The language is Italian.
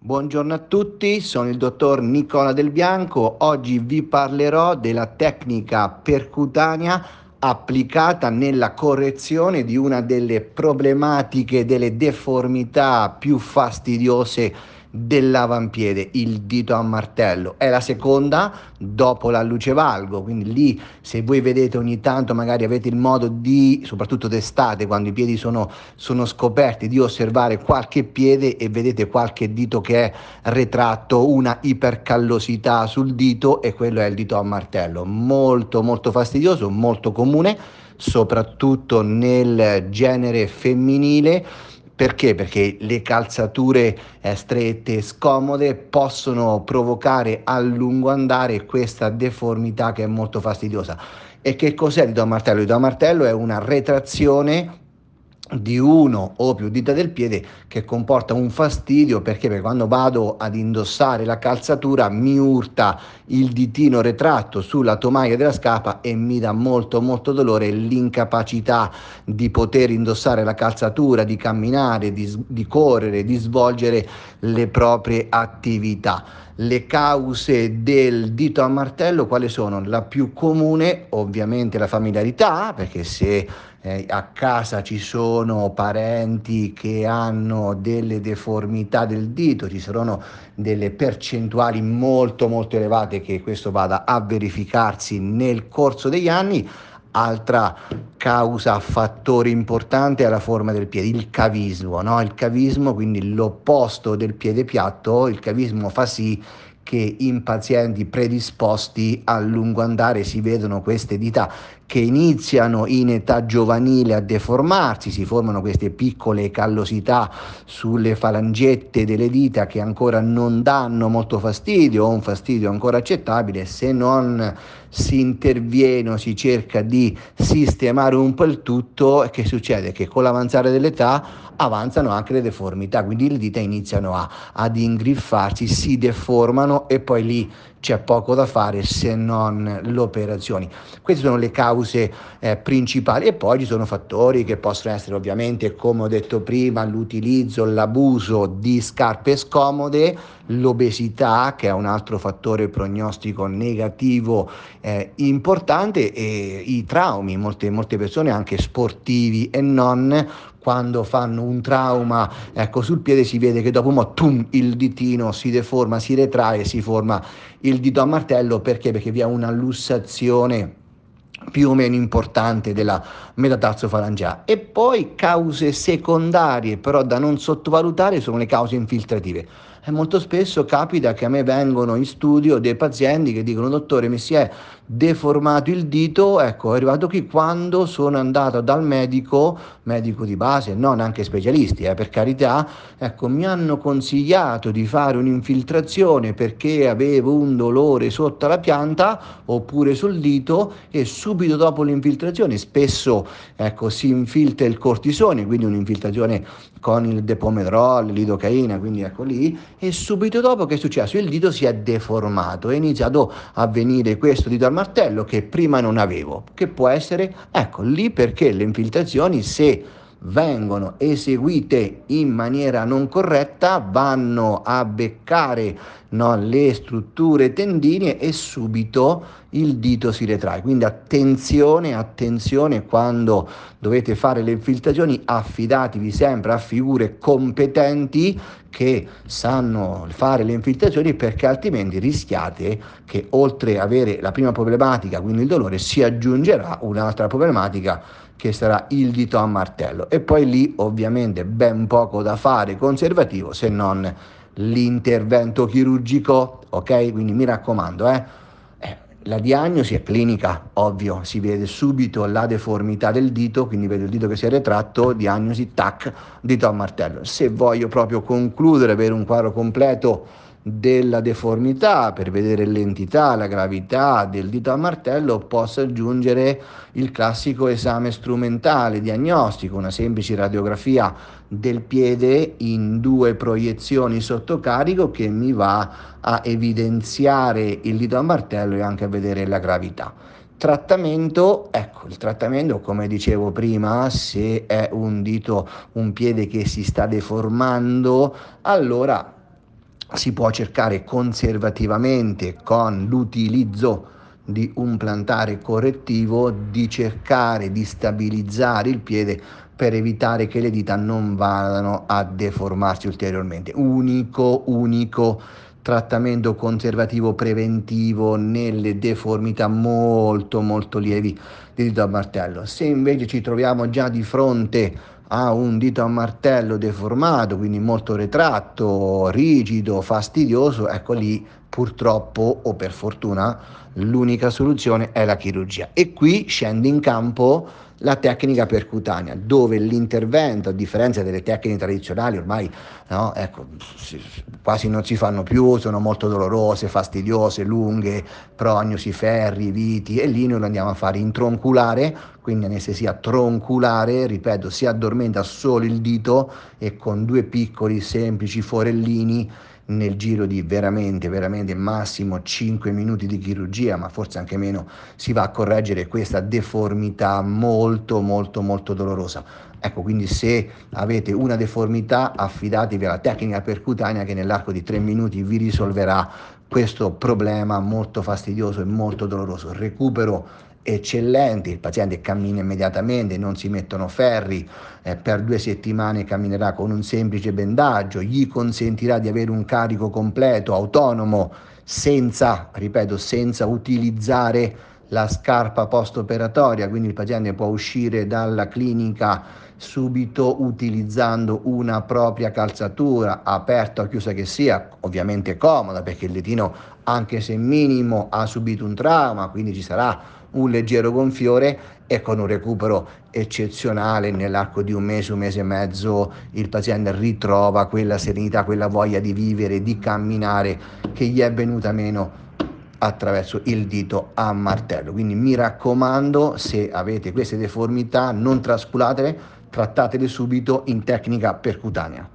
Buongiorno a tutti, sono il dottor Nicola Del Bianco. Oggi vi parlerò della tecnica percutanea applicata nella correzione di una delle problematiche delle deformità più fastidiose dell'avampiede, il dito a martello. È la seconda dopo la luce valgo, quindi lì se voi vedete ogni tanto magari avete il modo di, soprattutto d'estate quando i piedi sono, sono scoperti, di osservare qualche piede e vedete qualche dito che è retratto, una ipercallosità sul dito e quello è il dito a martello, molto molto fastidioso, molto comune soprattutto nel genere femminile perché? Perché le calzature eh, strette scomode possono provocare a lungo andare questa deformità che è molto fastidiosa. E che cos'è il do martello? Il do martello è una retrazione di uno o più dita del piede che comporta un fastidio perché, quando vado ad indossare la calzatura mi urta il ditino retratto sulla tomaia della scarpa e mi dà molto molto dolore l'incapacità di poter indossare la calzatura, di camminare, di, di correre, di svolgere le proprie attività. Le cause del dito a martello quali sono? La più comune ovviamente la familiarità perché se eh, a casa ci sono parenti che hanno delle deformità del dito, ci saranno delle percentuali molto molto elevate che questo vada a verificarsi nel corso degli anni. Altra causa, fattore importante è la forma del piede, il cavismo, no? il cavismo, quindi l'opposto del piede piatto, il cavismo fa sì che in pazienti predisposti a lungo andare si vedono queste dita che iniziano in età giovanile a deformarsi, si formano queste piccole callosità sulle falangette delle dita che ancora non danno molto fastidio o un fastidio ancora accettabile, se non si interviene si cerca di sistemare un po' il tutto, che succede? Che con l'avanzare dell'età avanzano anche le deformità, quindi le dita iniziano a, ad ingriffarsi, si deformano e poi lì c'è poco da fare se non le operazioni. Queste sono le cause eh, principali e poi ci sono fattori che possono essere ovviamente, come ho detto prima, l'utilizzo, l'abuso di scarpe scomode, l'obesità che è un altro fattore prognostico negativo eh, importante e i traumi, molte, molte persone anche sportivi e non quando fanno un trauma ecco, sul piede si vede che dopo un po' il ditino si deforma, si retrae, si forma il dito a martello. Perché? Perché vi è una lussazione più o meno importante della metatarso falangea e poi cause secondarie però da non sottovalutare sono le cause infiltrative e molto spesso capita che a me vengono in studio dei pazienti che dicono dottore mi si è deformato il dito, ecco è arrivato qui quando sono andato dal medico, medico di base, non anche specialisti eh, per carità, ecco mi hanno consigliato di fare un'infiltrazione perché avevo un dolore sotto la pianta oppure sul dito e subito dopo l'infiltrazione spesso ecco si infiltra il cortisone, quindi un'infiltrazione con il depomedrol, l'idocaina, quindi ecco lì e subito dopo che è successo? Il dito si è deformato, è iniziato a venire questo dito al martello che prima non avevo, che può essere, ecco, lì perché le infiltrazioni se vengono eseguite in maniera non corretta vanno a beccare no, le strutture tendinee e subito il dito si retrae. Quindi attenzione, attenzione quando dovete fare le infiltrazioni, affidatevi sempre a figure competenti che sanno fare le infiltrazioni perché altrimenti rischiate che oltre ad avere la prima problematica, quindi il dolore, si aggiungerà un'altra problematica che sarà il dito a martello e poi lì ovviamente ben poco da fare conservativo se non l'intervento chirurgico, ok? Quindi mi raccomando, eh, la diagnosi è clinica, ovvio, si vede subito la deformità del dito, quindi vedo il dito che si è retratto, diagnosi, tac, dito a martello. Se voglio proprio concludere, avere un quadro completo della deformità per vedere l'entità, la gravità del dito a martello posso aggiungere il classico esame strumentale diagnostico, una semplice radiografia del piede in due proiezioni sotto carico che mi va a evidenziare il dito a martello e anche a vedere la gravità. Trattamento, ecco, il trattamento come dicevo prima, se è un dito, un piede che si sta deformando, allora si può cercare conservativamente con l'utilizzo di un plantare correttivo di cercare di stabilizzare il piede per evitare che le dita non vadano a deformarsi ulteriormente. Unico, unico trattamento conservativo preventivo nelle deformità molto molto lievi di dito a martello. Se invece ci troviamo già di fronte a un dito a martello deformato, quindi molto retratto, rigido, fastidioso, ecco lì purtroppo o per fortuna l'unica soluzione è la chirurgia. E qui scende in campo la tecnica percutanea, dove l'intervento, a differenza delle tecniche tradizionali, ormai no, ecco, quasi non si fanno più, sono molto dolorose, fastidiose, lunghe, prognosi, ferri, viti, e lì noi lo andiamo a fare in tronculare, quindi anestesia tronculare, ripeto, si addormenta solo il dito e con due piccoli semplici forellini nel giro di veramente, veramente massimo 5 minuti di chirurgia, ma forse anche meno, si va a correggere questa deformità molto, molto, molto dolorosa. Ecco, quindi se avete una deformità, affidatevi alla tecnica percutanea che nell'arco di 3 minuti vi risolverà questo problema molto fastidioso e molto doloroso. Recupero eccellenti, il paziente cammina immediatamente, non si mettono ferri, eh, per due settimane camminerà con un semplice bendaggio, gli consentirà di avere un carico completo, autonomo, senza, ripeto, senza utilizzare la scarpa post-operatoria, quindi il paziente può uscire dalla clinica subito utilizzando una propria calzatura, aperta o chiusa che sia, ovviamente comoda perché il letino, anche se minimo, ha subito un trauma, quindi ci sarà un leggero gonfiore e con un recupero eccezionale nell'arco di un mese, un mese e mezzo il paziente ritrova quella serenità, quella voglia di vivere, di camminare che gli è venuta meno attraverso il dito a martello. Quindi mi raccomando, se avete queste deformità, non trasculatele, trattatele subito in tecnica percutanea.